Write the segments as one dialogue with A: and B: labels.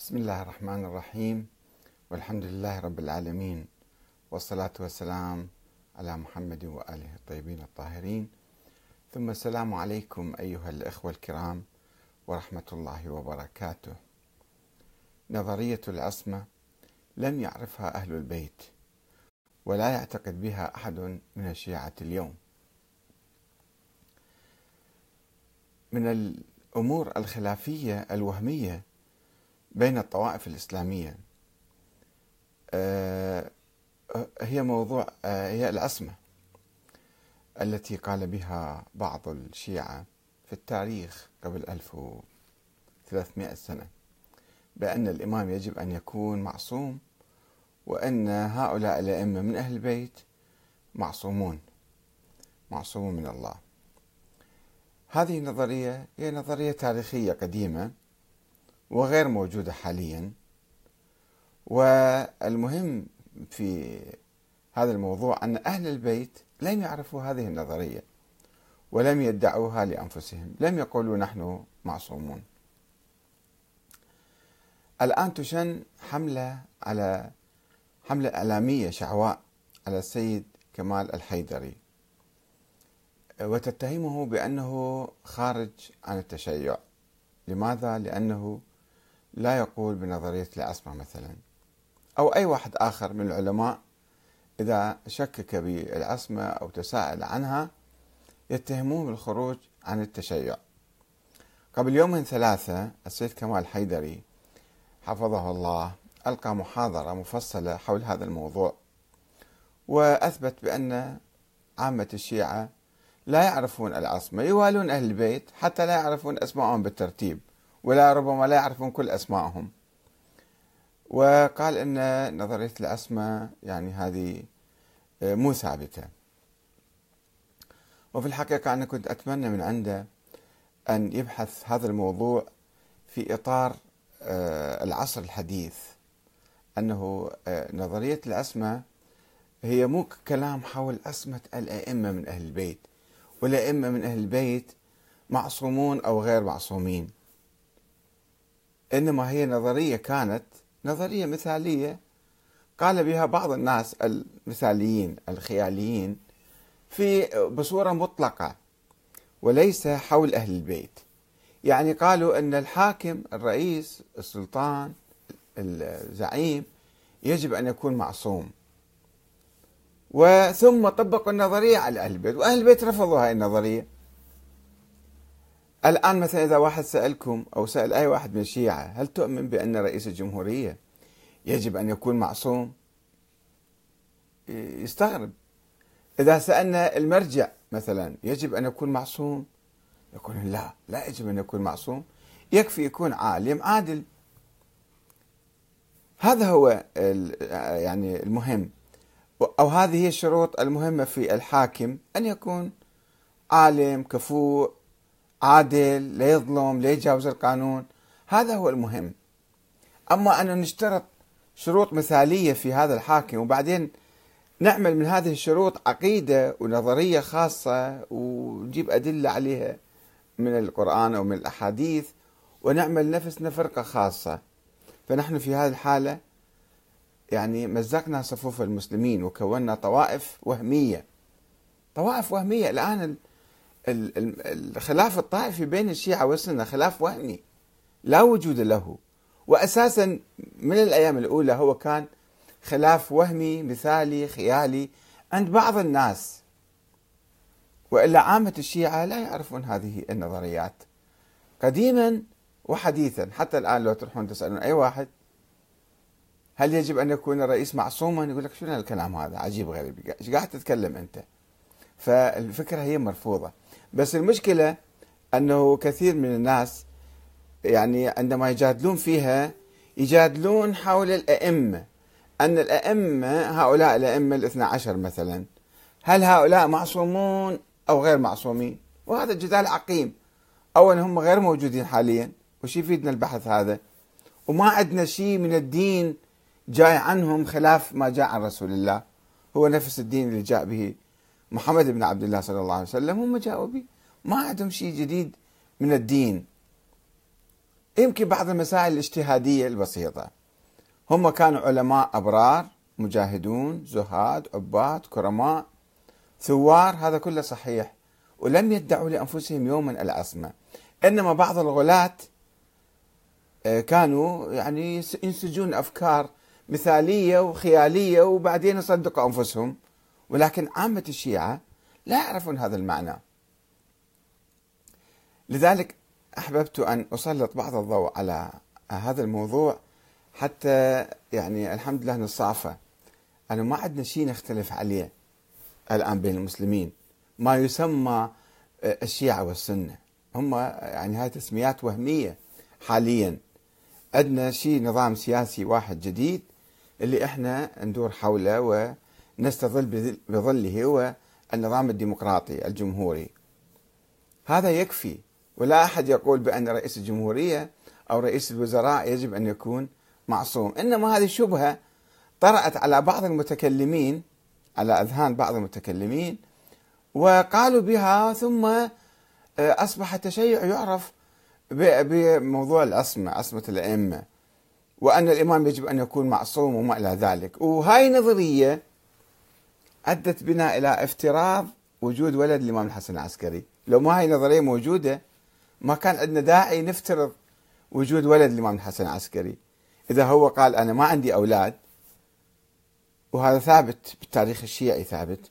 A: بسم الله الرحمن الرحيم. والحمد لله رب العالمين. والصلاة والسلام على محمد وآله الطيبين الطاهرين. ثم السلام عليكم أيها الإخوة الكرام ورحمة الله وبركاته. نظرية العصمة لم يعرفها أهل البيت ولا يعتقد بها أحد من الشيعة اليوم. من الأمور الخلافية الوهمية بين الطوائف الإسلامية. آه، هي موضوع آه، هي العصمة التي قال بها بعض الشيعة في التاريخ قبل 1300 سنة بأن الإمام يجب أن يكون معصوم وأن هؤلاء الأئمة من أهل البيت معصومون معصومون من الله. هذه النظرية هي نظرية تاريخية قديمة وغير موجودة حاليا. والمهم في هذا الموضوع أن أهل البيت لم يعرفوا هذه النظرية ولم يدعوها لأنفسهم لم يقولوا نحن معصومون. الآن تشن حملة على حملة إعلامية شعواء على السيد كمال الحيدري. وتتهمه بأنه خارج عن التشيع. لماذا؟ لأنه لا يقول بنظرية العصمة مثلا. أو أي واحد آخر من العلماء إذا شكك بالعصمة أو تساءل عنها يتهموه بالخروج عن التشيع. قبل يومين ثلاثة السيد كمال حيدري حفظه الله ألقى محاضرة مفصلة حول هذا الموضوع وأثبت بأن عامة الشيعة لا يعرفون العصمة يوالون أهل البيت حتى لا يعرفون أسمائهم بالترتيب. ولا ربما لا يعرفون كل أسمائهم وقال أن نظرية العصمة يعني هذه آه، مو ثابتة. وفي الحقيقة أنا كنت أتمنى من عنده أن يبحث هذا الموضوع في إطار آه، العصر الحديث. أنه آه، نظرية العصمة هي مو كلام حول عصمة الأئمة من أهل البيت. والأئمة من أهل البيت معصومون أو غير معصومين. إنما هي نظرية كانت نظرية مثالية. قال بها بعض الناس المثاليين الخياليين في بصورة مطلقة وليس حول أهل البيت. يعني قالوا أن الحاكم الرئيس السلطان الزعيم يجب أن يكون معصوم. وثم طبقوا النظرية على أهل البيت وأهل البيت رفضوا هاي النظرية. الآن مثلا إذا واحد سألكم أو سأل أي واحد من الشيعة هل تؤمن بأن رئيس الجمهورية يجب أن يكون معصوم؟ يستغرب. إذا سألنا المرجع مثلا يجب أن يكون معصوم؟ يقول لا لا يجب أن يكون معصوم. يكفي يكون عالم عادل. هذا هو يعني المهم. أو هذه هي الشروط المهمة في الحاكم أن يكون عالم كفوء عادل لا يظلم لا يتجاوز القانون. هذا هو المهم. أما أن نشترط شروط مثالية في هذا الحاكم وبعدين نعمل من هذه الشروط عقيدة ونظرية خاصة ونجيب أدلة عليها من القرآن أو من الأحاديث ونعمل نفسنا فرقة خاصة. فنحن في هذه الحالة يعني مزقنا صفوف المسلمين وكونا طوائف وهمية. طوائف وهمية. الآن الخلاف الطائفي بين الشيعة والسنة خلاف وهمي لا وجود له. وأساسا من الأيام الأولى هو كان خلاف وهمي مثالي خيالي عند بعض الناس. وإلا عامة الشيعة لا يعرفون هذه النظريات. قديما وحديثا حتى الآن لو تروحون تسألون أي واحد هل يجب أن يكون الرئيس معصوما؟ يقول لك شنو الكلام هذا؟ عجيب غريب. إيش قاعد تتكلم أنت؟ فالفكرة هي مرفوضة. بس المشكلة أنه كثير من الناس يعني عندما يجادلون فيها يجادلون حول الأئمة. أن الأئمة هؤلاء الأئمة الاثنى عشر مثلا هل هؤلاء معصومون أو غير معصومين؟ وهذا جدال عقيم. أولا هم غير موجودين حاليا. وش يفيدنا البحث هذا؟ وما عندنا شيء من الدين جاي عنهم خلاف ما جاء عن رسول الله. هو نفس الدين اللي جاء به. محمد بن عبد الله صلى الله عليه وسلم هم جاءوا به ما عندهم شيء جديد من الدين. يمكن بعض المسائل الاجتهادية البسيطة. هم كانوا علماء أبرار مجاهدون زهاد عباد كرماء ثوار هذا كله صحيح. ولم يدعوا لأنفسهم يوما العصمة. إنما بعض الغلاة آه، كانوا يعني ينسجون أفكار مثالية وخيالية وبعدين يصدقوا أنفسهم. ولكن عامة الشيعة لا يعرفون هذا المعنى. لذلك أحببت أن أسلط بعض الضوء على هذا الموضوع حتى يعني الحمد لله نصافى أنا ما عندنا شيء نختلف عليه الآن بين المسلمين. ما يسمى الشيعة والسنة. هم يعني هاي تسميات وهمية حاليا. عندنا شيء نظام سياسي واحد جديد اللي إحنا ندور حوله ونستظل بظله هو النظام الديمقراطي الجمهوري. هذا يكفي ولا أحد يقول بأن رئيس الجمهورية أو رئيس الوزراء يجب أن يكون معصوم. إنما هذه شبهة طرأت على بعض المتكلمين على أذهان بعض المتكلمين وقالوا بها ثم آه، أصبح التشيع يعرف بموضوع العصمه عصمه الأئمة وأن الإمام يجب أن يكون معصوم وما إلى ذلك. وهاي نظرية أدت بنا إلى افتراض وجود ولد الإمام الحسن العسكري. لو ما هاي نظرية موجودة ما كان عندنا داعي نفترض وجود ولد الإمام الحسن العسكري. إذا هو قال أنا ما عندي أولاد وهذا ثابت بالتاريخ الشيعي ثابت.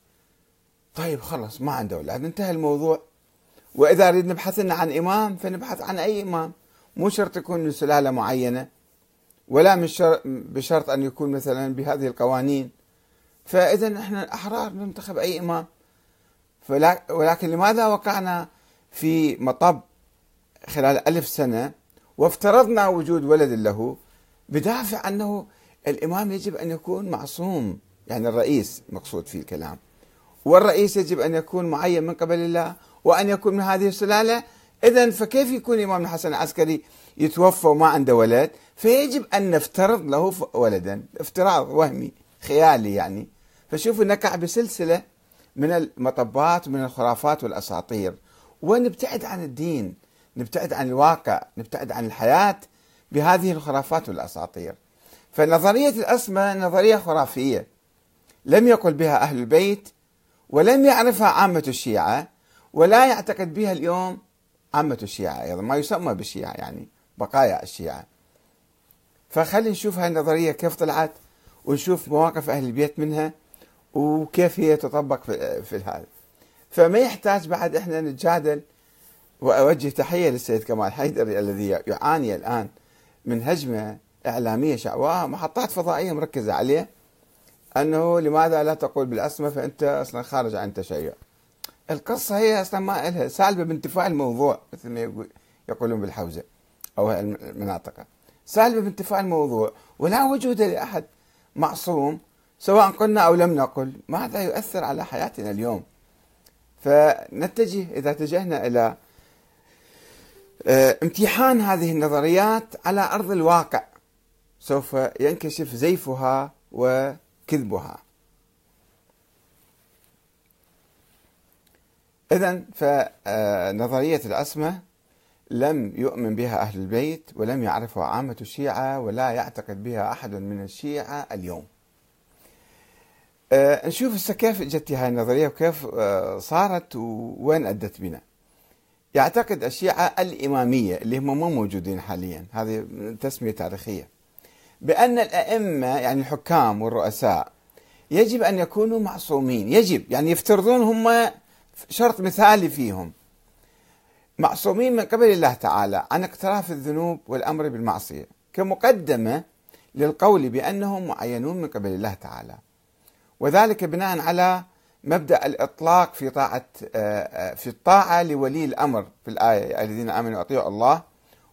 A: طيب خلص ما عنده أولاد انتهى الموضوع. وإذا نريد نبحث لنا عن إمام فنبحث عن أي إمام. مو شرط يكون من سلالة معينة ولا من شرط بشرط أن يكون مثلا بهذه القوانين. فإذا إحنا احرار ننتخب أي إمام. ولكن لماذا وقعنا في مطب خلال ألف سنة وافترضنا وجود ولد له بدافع أنه الإمام يجب أن يكون معصوم يعني الرئيس مقصود في الكلام. والرئيس يجب أن يكون معين من قبل الله وأن يكون من هذه السلالة. إذا فكيف يكون الإمام الحسن العسكري يتوفى وما عنده ولد؟ فيجب أن نفترض له ولدا. افتراض وهمي خيالي يعني. فشوفوا نقع بسلسلة من المطبات ومن الخرافات والأساطير. ونبتعد عن الدين؟ نبتعد عن الواقع نبتعد عن الحياة بهذه الخرافات والأساطير. فنظرية الأسمى نظرية خرافية. لم يقل بها أهل البيت ولم يعرفها عامة الشيعة ولا يعتقد بها اليوم عامة الشيعة أيضا ما يسمى بالشيعة يعني بقايا الشيعة. فخلي نشوف هاي النظرية كيف طلعت ونشوف مواقف أهل البيت منها. وكيف هي تطبق في, هذا فما يحتاج بعد إحنا نتجادل وأوجه تحية للسيد كمال حيدري الذي يعاني الآن من هجمة إعلامية شعواء محطات فضائية مركزة عليه أنه لماذا لا تقول بالاسمى فأنت أصلا خارج عن التشيع. القصة هي أصلا ما لها سالبة بانتفاع الموضوع مثل ما يقولون بالحوزة أو المناطق. سالبة بانتفاع الموضوع ولا وجود لأحد معصوم سواء قلنا أو لم نقل ماذا يؤثر على حياتنا اليوم. فنتجه إذا اتجهنا إلى آه، امتحان هذه النظريات على أرض الواقع سوف ينكشف زيفها وكذبها. اذا فنظرية العصمه لم يؤمن بها أهل البيت ولم يعرفها عامة الشيعة ولا يعتقد بها أحد من الشيعة اليوم. آه، نشوف كيف جت هاي النظرية وكيف آه، صارت ووين أدت بنا. يعتقد الشيعة الإمامية اللي هم مو موجودين حاليا هذه تسمية تاريخية. بأن الأئمة يعني الحكام والرؤساء يجب أن يكونوا معصومين. يجب يعني يفترضون هم شرط مثالي فيهم. معصومين من قبل الله تعالى عن اقتراف الذنوب والأمر بالمعصية كمقدمة للقول بأنهم معينون من قبل الله تعالى. وذلك بناء على مبدأ الإطلاق في طاعة آه، آه، في الطاعة لولي الأمر في الآية الذين آمنوا اطيعوا الله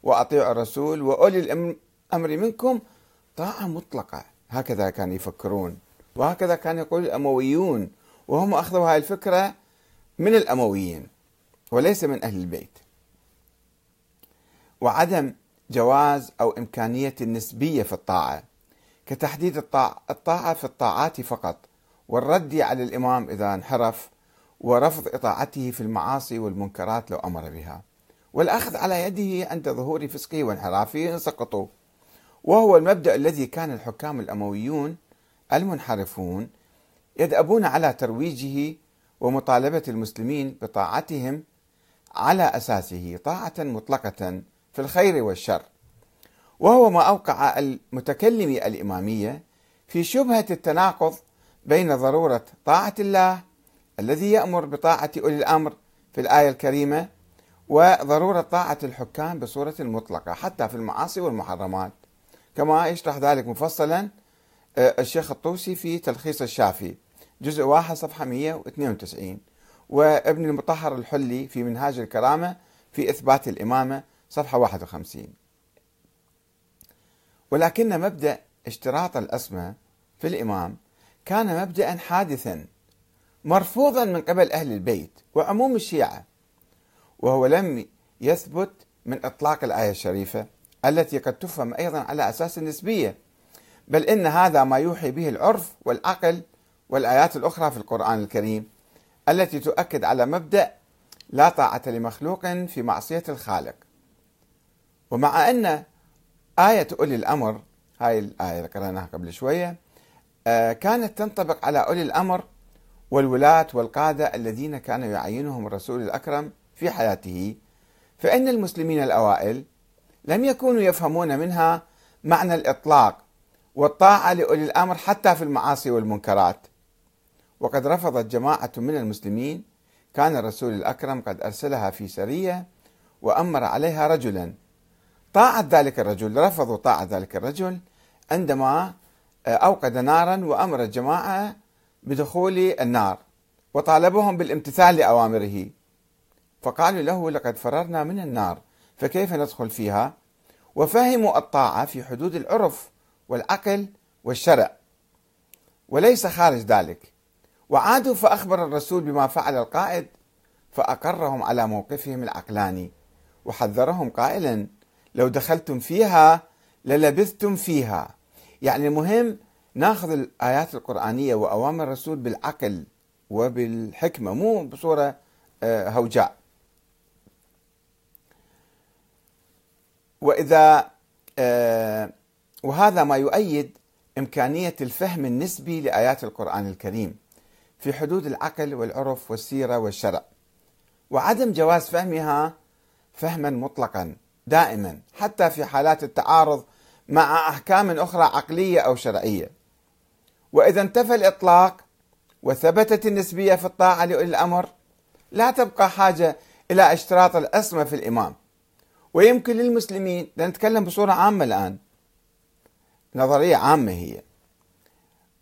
A: وأطيعوا الرسول وأولي الأمر منكم. طاعة مطلقة. هكذا كانوا يفكرون. وهكذا كان يقول الأمويون. وهم أخذوا هذه الفكرة من الأمويين وليس من أهل البيت. وعدم جواز أو إمكانية النسبية في الطاعة. كتحديد الطاعة في الطاعات فقط. والرد على الإمام إذا انحرف ورفض إطاعته في المعاصي والمنكرات لو أمر بها. والأخذ على يده عند ظهور فسقه وانحرافه سقطوا. وهو المبدأ الذي كان الحكام الأمويون المنحرفون يدأبون على ترويجه ومطالبة المسلمين بطاعتهم على أساسه طاعة مطلقة في الخير والشر. وهو ما أوقع المتكلم الإمامية في شبهة التناقض بين ضرورة طاعة الله الذي يأمر بطاعة أولي الأمر في الآية الكريمة وضرورة طاعة الحكام بصورة مطلقة حتى في المعاصي والمحرمات. كما يشرح ذلك مفصلا آه، الشيخ الطوسي في تلخيص الشافي جزء واحد صفحة 192 وابن المطهر الحلي في منهاج الكرامة في إثبات الإمامة صفحة 51 ولكن مبدأ اشتراط الأسماء في الإمام كان مبدأ حادثا مرفوضا من قبل أهل البيت وعموم الشيعة وهو لم يثبت من إطلاق الآية الشريفة التي قد تفهم أيضا على أساس النسبية بل إن هذا ما يوحي به العرف والعقل والآيات الأخرى في القرآن الكريم التي تؤكد على مبدأ لا طاعة لمخلوق في معصية الخالق. ومع أن آية أولي الأمر هاي الآية اللي قرأناها قبل شوية كانت تنطبق على أولي الأمر والولاة والقادة الذين كان يعينهم الرسول الأكرم في حياته. فإن المسلمين الأوائل لم يكونوا يفهمون منها معنى الإطلاق والطاعة لأولي الأمر حتى في المعاصي والمنكرات. وقد رفضت جماعة من المسلمين كان الرسول الأكرم قد أرسلها في سرية وأمر عليها رجلا. طاعت ذلك الرجل رفضوا طاعة ذلك الرجل عندما أوقد نارا وأمر الجماعة بدخول النار وطالبهم بالامتثال لأوامره. فقالوا له لقد فررنا من النار فكيف ندخل فيها؟ وفهموا الطاعة في حدود العرف والعقل والشرع وليس خارج ذلك. وعادوا فأخبر الرسول بما فعل القائد فأقرهم على موقفهم العقلاني. وحذرهم قائلا لو دخلتم فيها للبثتم فيها. يعني المهم ناخذ الآيات القرآنية وأوامر الرسول بالعقل وبالحكمة مو بصورة آه، هوجاء. وإذا آه، وهذا ما يؤيد إمكانية الفهم النسبي لآيات القرآن الكريم في حدود العقل والعرف والسيرة والشرع. وعدم جواز فهمها فهما مطلقا دائما حتى في حالات التعارض مع أحكام أخرى عقلية أو شرعية. وإذا انتفى الإطلاق وثبتت النسبية في الطاعة لأولي الأمر لا تبقى حاجة إلى اشتراط الأسمى في الإمام. ويمكن للمسلمين نتكلم بصورة عامة الآن نظرية عامة هي.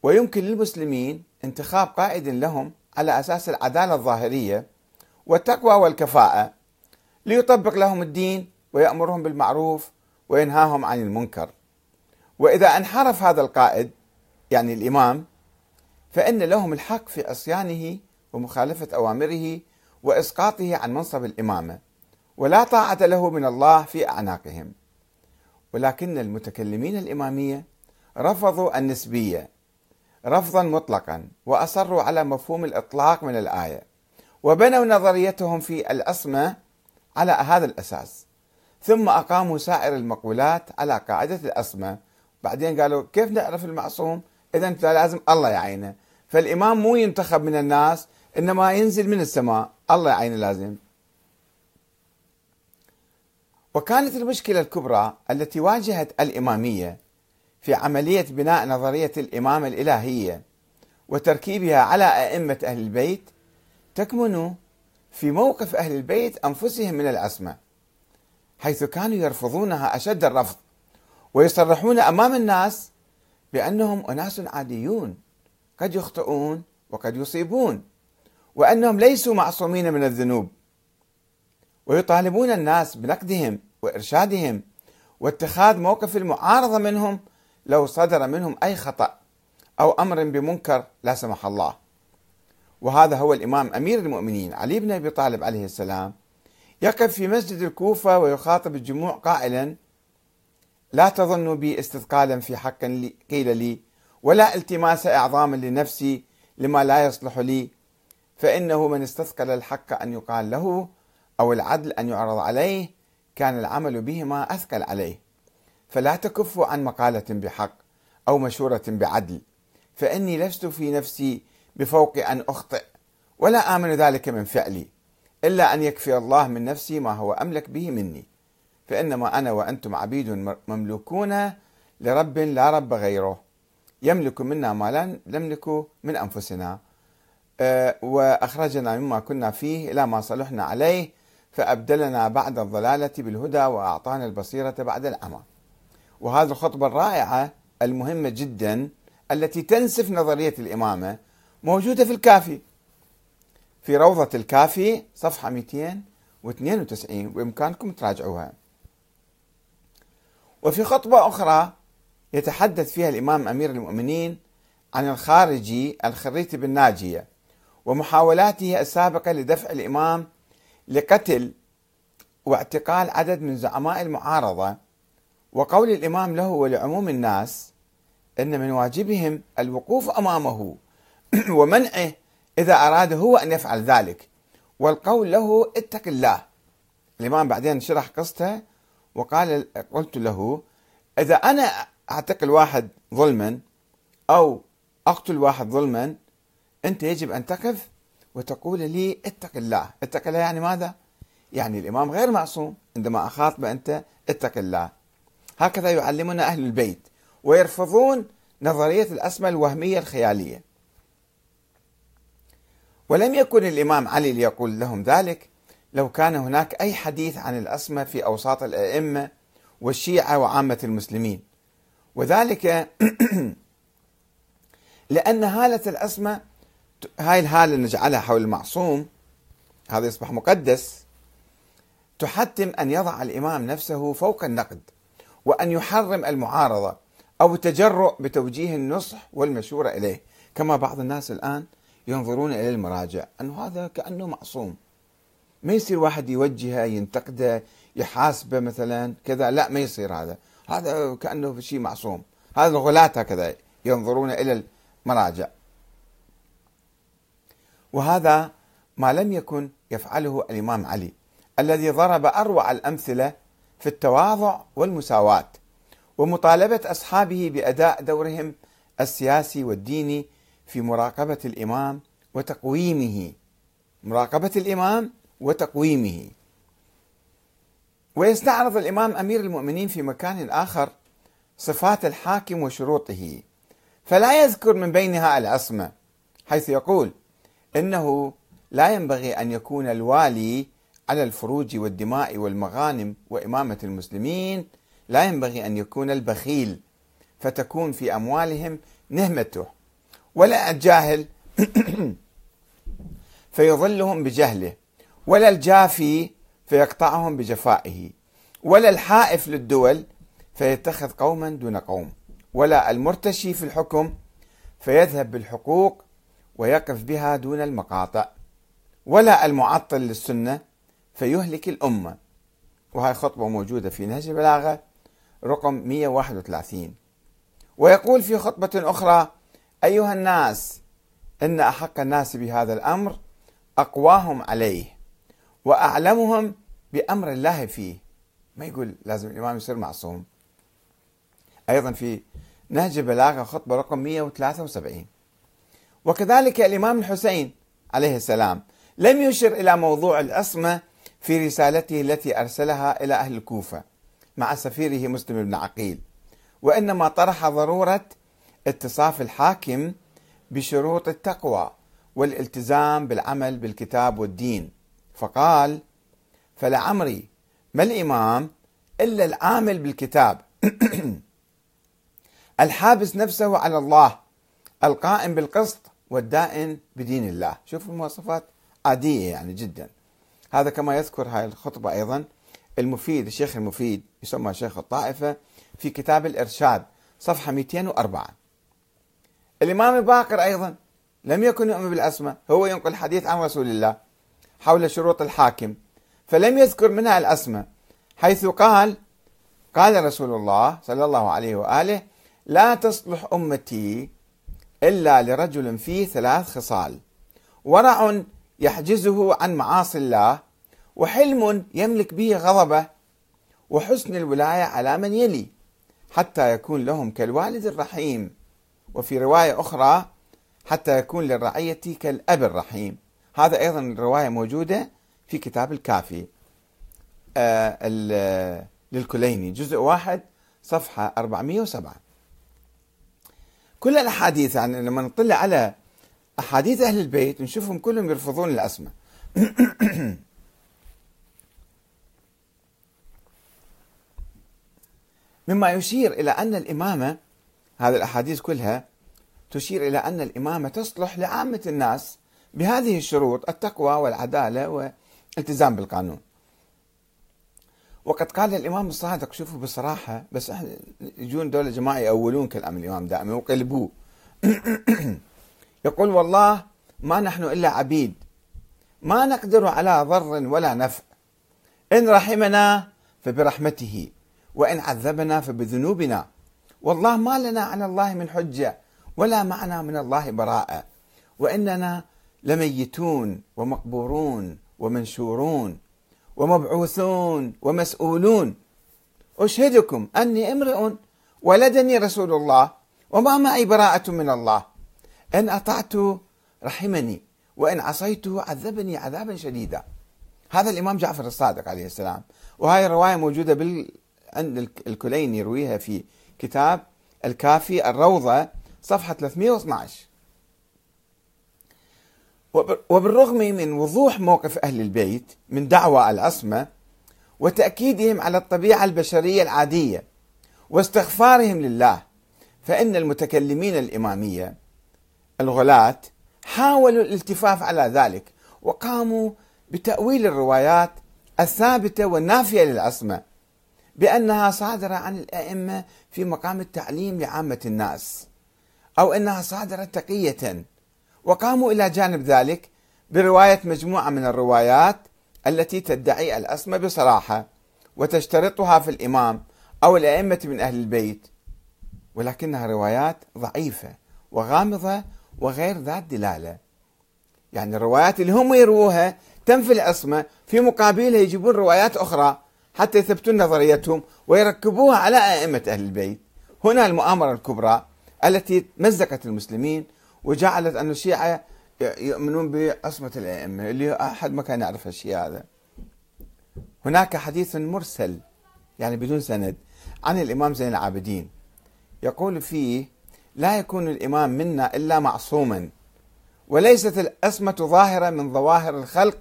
A: ويمكن للمسلمين انتخاب قائد لهم على أساس العدالة الظاهرية والتقوى والكفاءة ليطبق لهم الدين ويأمرهم بالمعروف وينهاهم عن المنكر. وإذا انحرف هذا القائد يعني الإمام فإن لهم الحق في عصيانه ومخالفة أوامره وإسقاطه عن منصب الإمامة ولا طاعة له من الله في أعناقهم. ولكن المتكلمين الإمامية رفضوا النسبية رفضا مطلقا وأصروا على مفهوم الإطلاق من الآية وبنوا نظريتهم في الأصمة على هذا الأساس. ثم أقاموا سائر المقولات على قاعدة الأصمة بعدين قالوا كيف نعرف المعصوم؟ إذا لازم الله يعينه. فالإمام مو ينتخب من الناس إنما ينزل من السماء. الله يعينه لازم. وكانت المشكلة الكبرى التي واجهت الإمامية في عملية بناء نظرية الإمامة الإلهية وتركيبها على أئمة أهل البيت تكمن في موقف أهل البيت أنفسهم من العصمة حيث كانوا يرفضونها أشد الرفض ويصرحون أمام الناس بأنهم أناس عاديون قد يخطئون وقد يصيبون وأنهم ليسوا معصومين من الذنوب. ويطالبون الناس بنقدهم وإرشادهم واتخاذ موقف المعارضة منهم لو صدر منهم أي خطأ أو أمر بمنكر لا سمح الله. وهذا هو الإمام أمير المؤمنين علي بن أبي طالب عليه السلام يقف في مسجد الكوفة ويخاطب الجموع قائلا لا تظنوا بي استثقالا في حق قيل لي ولا التماس إعظاما لنفسي لما لا يصلح لي فإنه من استثقل الحق أن يقال له أو العدل أن يعرض عليه كان العمل بهما أثقل عليه. فلا تكفوا عن مقالة بحق أو مشورة بعدل فإني لست في نفسي بفوق أن أخطئ ولا آمن ذلك من فعلي. إلا أن يكفي الله من نفسي ما هو أملك به مني. فإنما أنا وأنتم عبيد مملوكون لرب لا رب غيره. يملك منا ما لا نملك من أنفسنا. آه، وأخرجنا مما كنا فيه إلى ما صلحنا عليه فأبدلنا بعد الضلالة بالهدى وأعطانا البصيرة بعد العمى وهذه الخطبة الرائعة المهمة جدا التي تنسف نظرية الإمامة موجودة في الكافي. في روضة الكافي صفحة 292 بإمكانكم تراجعوها. وفي خطبة أخرى يتحدث فيها الإمام أمير المؤمنين عن الخارجي الخريت بن ناجية ومحاولاته السابقة لدفع الإمام لقتل واعتقال عدد من زعماء المعارضة. وقول الإمام له ولعموم الناس أن من واجبهم الوقوف أمامه ومنعه إذا أراد هو أن يفعل ذلك. والقول له اتق الله. الإمام بعدين شرح قصته وقال قلت له إذا أنا أعتقل واحد ظلما أو أقتل واحد ظلما أنت يجب أن تقف وتقول لي اتق الله. اتق الله يعني ماذا؟ يعني الإمام غير معصوم عندما أخاطب أنت اتق الله. هكذا يعلمنا أهل البيت ويرفضون نظرية الأسماء الوهمية الخيالية. ولم يكن الإمام علي ليقول لهم ذلك لو كان هناك أي حديث عن الأسماء في أوساط الأئمة والشيعة وعامة المسلمين. وذلك لأن هالة الأسماء هاي الهالة نجعلها حول المعصوم هذا يصبح مقدس تحتم أن يضع الإمام نفسه فوق النقد وأن يحرم المعارضة أو التجرؤ بتوجيه النصح والمشورة إليه. كما بعض الناس الآن ينظرون إلى المراجع أنه هذا كأنه معصوم. ما يصير واحد يوجهه ينتقده يحاسبه مثلا كذا لا ما يصير هذا. هذا كأنه شيء معصوم. هذا الغلاة هكذا ينظرون إلى المراجع. وهذا ما لم يكن يفعله الإمام علي الذي ضرب أروع الأمثلة في التواضع والمساواة ومطالبة أصحابه بأداء دورهم السياسي والديني في مراقبة الإمام وتقويمه. مراقبة الإمام وتقويمه. ويستعرض الإمام أمير المؤمنين في مكان آخر صفات الحاكم وشروطه. فلا يذكر من بينها العصمة حيث يقول إنه لا ينبغي أن يكون الوالي على الفروج والدماء والمغانم وإمامة المسلمين. لا ينبغي أن يكون البخيل فتكون في أموالهم نهمته. ولا الجاهل فيظلهم بجهله ولا الجافي فيقطعهم بجفائه ولا الحائف للدول فيتخذ قوما دون قوم ولا المرتشي في الحكم فيذهب بالحقوق ويقف بها دون المقاطع ولا المعطل للسنة فيهلك الأمة. وهي خطبة موجودة في نهج البلاغة رقم 131 ويقول في خطبة أخرى أيها الناس إن أحق الناس بهذا الأمر أقواهم عليه وأعلمهم بأمر الله فيه. ما يقول لازم الإمام يصير معصوم. أيضا في نهج البلاغة خطبة رقم 173 وكذلك الإمام الحسين عليه السلام لم يشر إلى موضوع الأصمة في رسالته التي أرسلها إلى أهل الكوفة مع سفيره مسلم بن عقيل وإنما طرح ضرورة اتصاف الحاكم بشروط التقوى والالتزام بالعمل بالكتاب والدين. فقال فلعمري ما الإمام إلا العامل بالكتاب؟ الحابس نفسه على الله القائم بالقسط والدائن بدين الله. شوفوا المواصفات عادية يعني جدا. هذا كما يذكر هاي الخطبة أيضا المفيد الشيخ المفيد يسمى شيخ الطائفة في كتاب الإرشاد صفحة 204 الإمام الباقر أيضا لم يكن يؤمن بالأسماء هو ينقل حديث عن رسول الله حول شروط الحاكم فلم يذكر منها الأسماء حيث قال قال رسول الله صلى الله عليه وآله لا تصلح أمتي إلا لرجل فيه ثلاث خصال ورع يحجزه عن معاصي الله وحلم يملك به غضبه وحسن الولاية على من يلي حتى يكون لهم كالوالد الرحيم. وفي رواية أخرى حتى يكون للرعية كالأب الرحيم. هذا أيضا رواية موجودة في كتاب الكافي. آه للكليني. جزء واحد صفحة 407 كل الأحاديث يعني لما نطلع على أحاديث أهل البيت نشوفهم كلهم يرفضون الأسماء. مما يشير إلى أن الإمامة هذه الأحاديث كلها تشير إلى أن الإمامة تصلح لعامة الناس بهذه الشروط التقوى والعدالة والالتزام بالقانون. وقد قال الإمام الصادق شوفوا بصراحة بس إحنا يجون دولة جماعة يأولون كلام الإمام دائما ويقلبوه. يقول والله ما نحن إلا عبيد ما نقدر على ضر ولا نفع. إن رحمنا فبرحمته وإن عذبنا فبذنوبنا. والله ما لنا على الله من حجة ولا معنا من الله براءة. وإننا لميتون ومقبورون ومنشورون ومبعوثون ومسؤولون. أشهدكم أني امرئ ولدني رسول الله وما معي براءة من الله. إن أطعت رحمني وإن عصيت عذبني عذابا شديدا. هذا الإمام جعفر الصادق عليه السلام. وهذه الرواية موجودة بال... الكليني يرويها في كتاب الكافي الروضة صفحة 312 وبالرغم من وضوح موقف أهل البيت من دعوى العصمة وتأكيدهم على الطبيعة البشرية العادية واستغفارهم لله فإن المتكلمين الإمامية الغلاة حاولوا الالتفاف على ذلك وقاموا بتأويل الروايات الثابتة والنافية للعصمة بأنها صادرة عن الأئمة في مقام التعليم لعامة الناس أو أنها صادرة تقية وقاموا إلى جانب ذلك برواية مجموعة من الروايات التي تدعي الأسمى بصراحة وتشترطها في الإمام أو الأئمة من أهل البيت. ولكنها روايات ضعيفة وغامضة وغير ذات دلالة. يعني الروايات اللي هم يروها تنفي العصمة في مقابلها يجيبون روايات أخرى حتى يثبتون نظريتهم ويركبوها على أئمة أهل البيت. هنا المؤامرة الكبرى التي مزقت المسلمين وجعلت أن الشيعة يؤمنون بعصمة الأئمة اللي أحد ما كان يعرف الشيء هذا. هناك حديث مرسل يعني بدون سند عن الإمام زين العابدين. يقول فيه لا يكون الإمام منا إلا معصوما وليست العصمة ظاهرة من ظواهر الخلق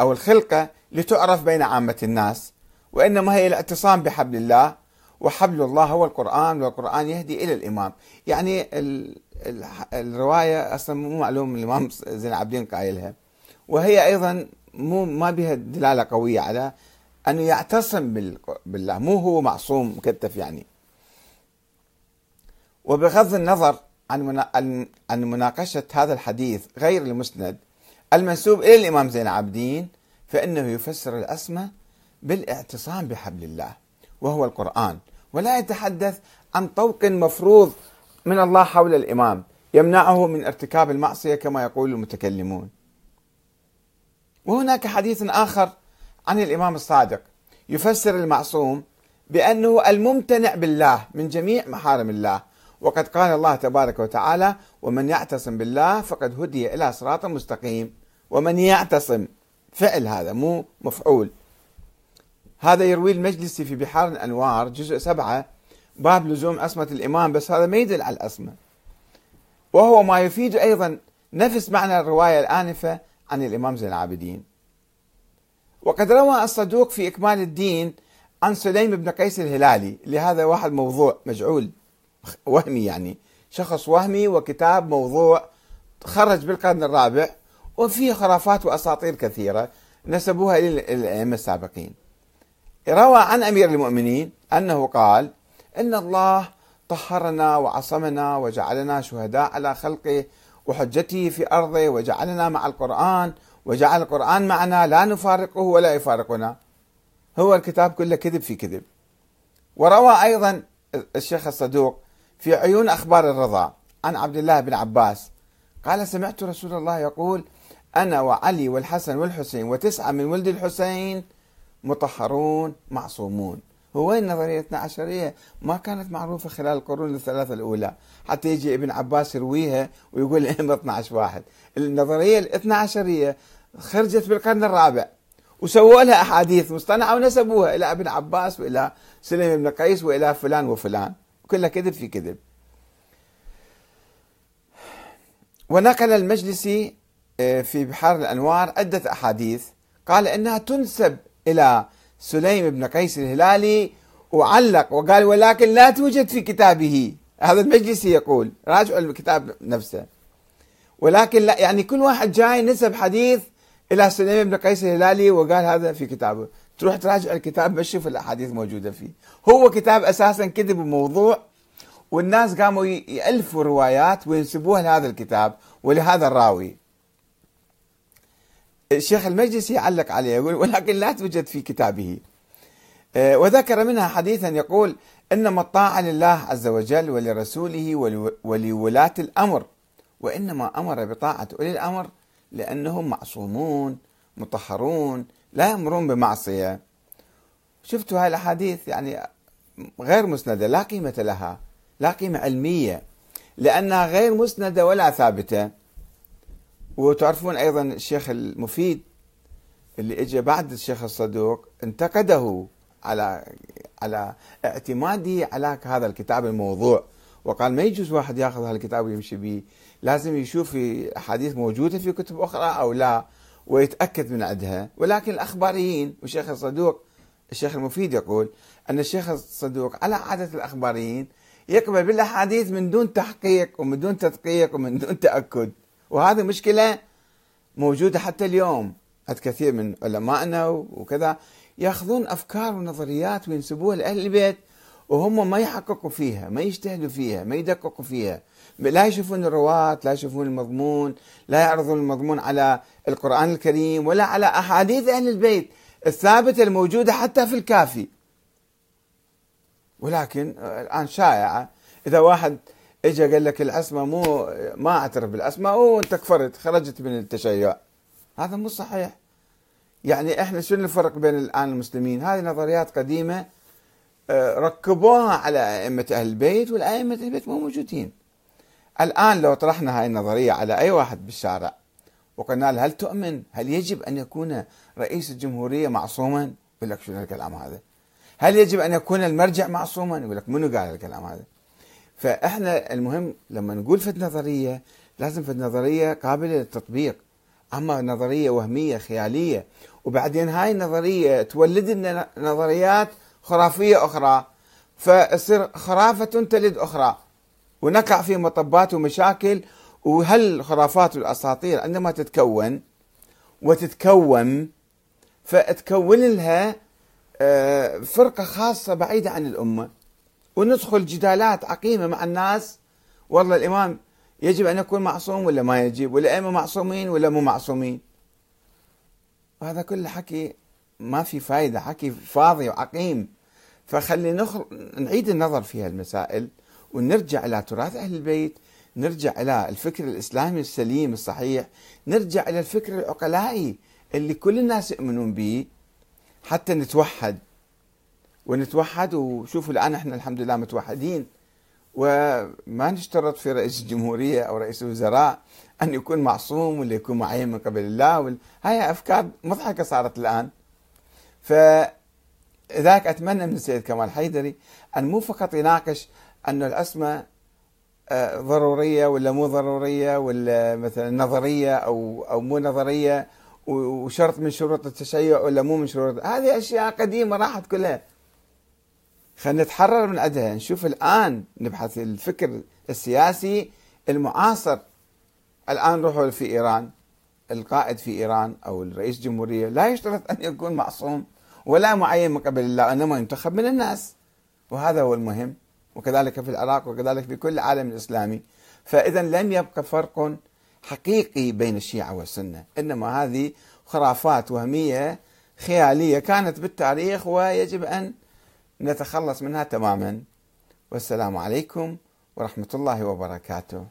A: أو الخلقة لتعرف بين عامة الناس وإنما هي الاعتصام بحبل الله وحبل الله هو القرآن والقرآن يهدي إلى الإمام. يعني الرواية أصلا مو معلوم الإمام زين العابدين قايلها. وهي أيضا مو ما بها دلالة قوية على أنه يعتصم بالله. مو هو معصوم مكتف يعني. وبغض النظر عن عن مناقشة هذا الحديث غير المسند المنسوب إلى الإمام زين العابدين فإنه يفسر الأسمى بالاعتصام بحبل الله وهو القرآن ولا يتحدث عن طوق مفروض من الله حول الإمام يمنعه من ارتكاب المعصية كما يقول المتكلمون. وهناك حديث آخر عن الإمام الصادق يفسر المعصوم بأنه الممتنع بالله من جميع محارم الله وقد قال الله تبارك وتعالى ومن يعتصم بالله فقد هدي إلى صراط مستقيم. ومن يعتصم فعل هذا مو مفعول. هذا يروي المجلسي في بحار الأنوار جزء سبعة باب لزوم عصمة الإمام بس هذا ما يدل على العصمة. وهو ما يفيد أيضا نفس معنى الرواية الآنفة عن الإمام زين العابدين. وقد روى الصدوق في إكمال الدين عن سليم بن قيس الهلالي لهذا واحد موضوع مجعول. وهمي يعني. شخص وهمي وكتاب موضوع خرج بالقرن الرابع وفيه خرافات وأساطير كثيرة نسبوها للأئمة السابقين. روى عن أمير المؤمنين أنه قال إن الله طهرنا وعصمنا وجعلنا شهداء على خلقه وحجته في أرضه وجعلنا مع القرآن وجعل القرآن معنا لا نفارقه ولا يفارقنا. هو الكتاب كله كذب في كذب. وروى أيضا الشيخ الصدوق في عيون أخبار الرضا. عن عبد الله بن عباس. قال سمعت رسول الله يقول أنا وعلي والحسن والحسين وتسعة من ولد الحسين مطهرون معصومون. هو وين نظرية 12 ما كانت معروفة خلال القرون الثلاثة الأولى. حتى يجي ابن عباس يرويها ويقول الأئمة 12 واحد. النظرية الاثنى عشرية خرجت بالقرن الرابع. وسووا لها أحاديث مصطنعة ونسبوها إلى ابن عباس وإلى سليم بن قيس وإلى فلان وفلان. كلها كذب في كذب. ونقل المجلسي آه، في بحار الأنوار عدة أحاديث. قال إنها تنسب إلى سليم بن قيس الهلالي وعلق وقال ولكن لا توجد في كتابه. هذا المجلسي يقول راجعوا الكتاب نفسه. ولكن لا يعني كل واحد جاي نسب حديث إلى سليم بن قيس الهلالي وقال هذا في كتابه. تروح تراجع الكتاب بس شوف الأحاديث موجودة فيه. هو كتاب أساسا كذب الموضوع والناس قاموا يألفوا روايات وينسبوها لهذا الكتاب ولهذا الراوي. الشيخ المجلسي يعلق عليه يقول ولكن لا توجد في كتابه. آه، وذكر منها حديثا يقول انما الطاعه لله عز وجل ولرسوله ولولاة الأمر وإنما أمر بطاعة أولي الأمر لأنهم معصومون مطهرون لا يأمرون بمعصية. شفتوا هاي الأحاديث؟ يعني غير مسندة لا قيمة لها لا قيمة علمية لأنها غير مسندة ولا ثابتة. وتعرفون أيضا الشيخ المفيد اللي اجى بعد الشيخ الصدوق انتقده على على اعتماده على هذا الكتاب الموضوع. وقال ما يجوز واحد يأخذ هذا الكتاب ويمشي به لازم يشوف أحاديث موجودة في كتب أخرى أو لا. ويتأكد من عندها ولكن الأخباريين والشيخ الصدوق الشيخ المفيد يقول أن الشيخ الصدوق على عادة الأخباريين يقبل بالأحاديث من دون تحقيق ومن دون تدقيق ومن دون تأكد. وهذه مشكلة موجودة حتى اليوم. عند كثير من علمائنا وكذا يأخذون أفكار ونظريات وينسبوها لأهل البيت وهم ما يحققوا فيها ما يجتهدوا فيها ما يدققوا فيها. لا يشوفون الرواة لا يشوفون المضمون لا يعرضون المضمون على القرآن الكريم ولا على أحاديث أهل البيت الثابتة الموجودة حتى في الكافي. ولكن الآن شائعة إذا واحد اجى قال لك العصمة مو ما أعترف بالعصمة وانت كفرت خرجت من التشيع. هذا مو صحيح. يعني إحنا شنو الفرق بين الآن المسلمين؟ هذه نظريات قديمة آه، ركبوها على أئمة أهل البيت والأئمة أهل البيت مو موجودين. الآن لو طرحنا هاي النظرية على أي واحد بالشارع وقلنا له هل تؤمن؟ هل يجب أن يكون رئيس الجمهورية معصوما؟ يقول لك شنو الكلام هذا؟ هل يجب أن يكون المرجع معصوما؟ يقول لك منو قال الكلام هذا؟ فإحنا المهم لما نقول فد نظرية لازم فد نظرية قابلة للتطبيق. أما نظرية وهمية خيالية وبعدين هاي النظرية تولد لنا نظريات خرافية أخرى فتصير خرافة تلد أخرى. ونقع في مطبات ومشاكل وهالخرافات والاساطير عندما تتكون وتتكون فتكون لها آه، فرقة خاصة بعيدة عن الأمة. وندخل جدالات عقيمة مع الناس. والله الإمام يجب أن يكون معصوم ولا ما يجب؟ والائمه معصومين ولا مو معصومين؟ وهذا كله حكي ما في فائده حكي فاضي وعقيم. فخلي نخل... نعيد النظر في هالمسائل. ونرجع إلى تراث أهل البيت نرجع إلى الفكر الإسلامي السليم الصحيح نرجع إلى الفكر العقلائي اللي كل الناس يؤمنون به حتى نتوحد. ونتوحد وشوفوا الآن إحنا الحمد لله متوحدين. وما نشترط في رئيس الجمهورية أو رئيس الوزراء أن يكون معصوم ولا يكون معين من قبل الله. وال... هاي أفكار مضحكة صارت الآن. فذاك أتمنى من السيد كمال حيدري أن مو فقط يناقش أن الأسماء آه، ضرورية ولا مو ضرورية ولا مثلا نظرية أو أو مو نظرية وشرط من شروط التشيع ولا مو من شروط. هذه أشياء قديمة راحت كلها. خلينا نتحرر من عندها. نشوف الآن نبحث الفكر السياسي المعاصر. الآن روحوا في إيران. القائد في إيران أو الرئيس الجمهورية لا يشترط أن يكون معصوم ولا معين من قبل الله إنما ينتخب من الناس. وهذا هو المهم. وكذلك في العراق وكذلك في كل العالم الإسلامي. فإذا لم يبقى فرق حقيقي بين الشيعة والسنة إنما هذه خرافات وهمية خيالية كانت بالتاريخ ويجب أن نتخلص منها تماما. والسلام عليكم ورحمة الله وبركاته.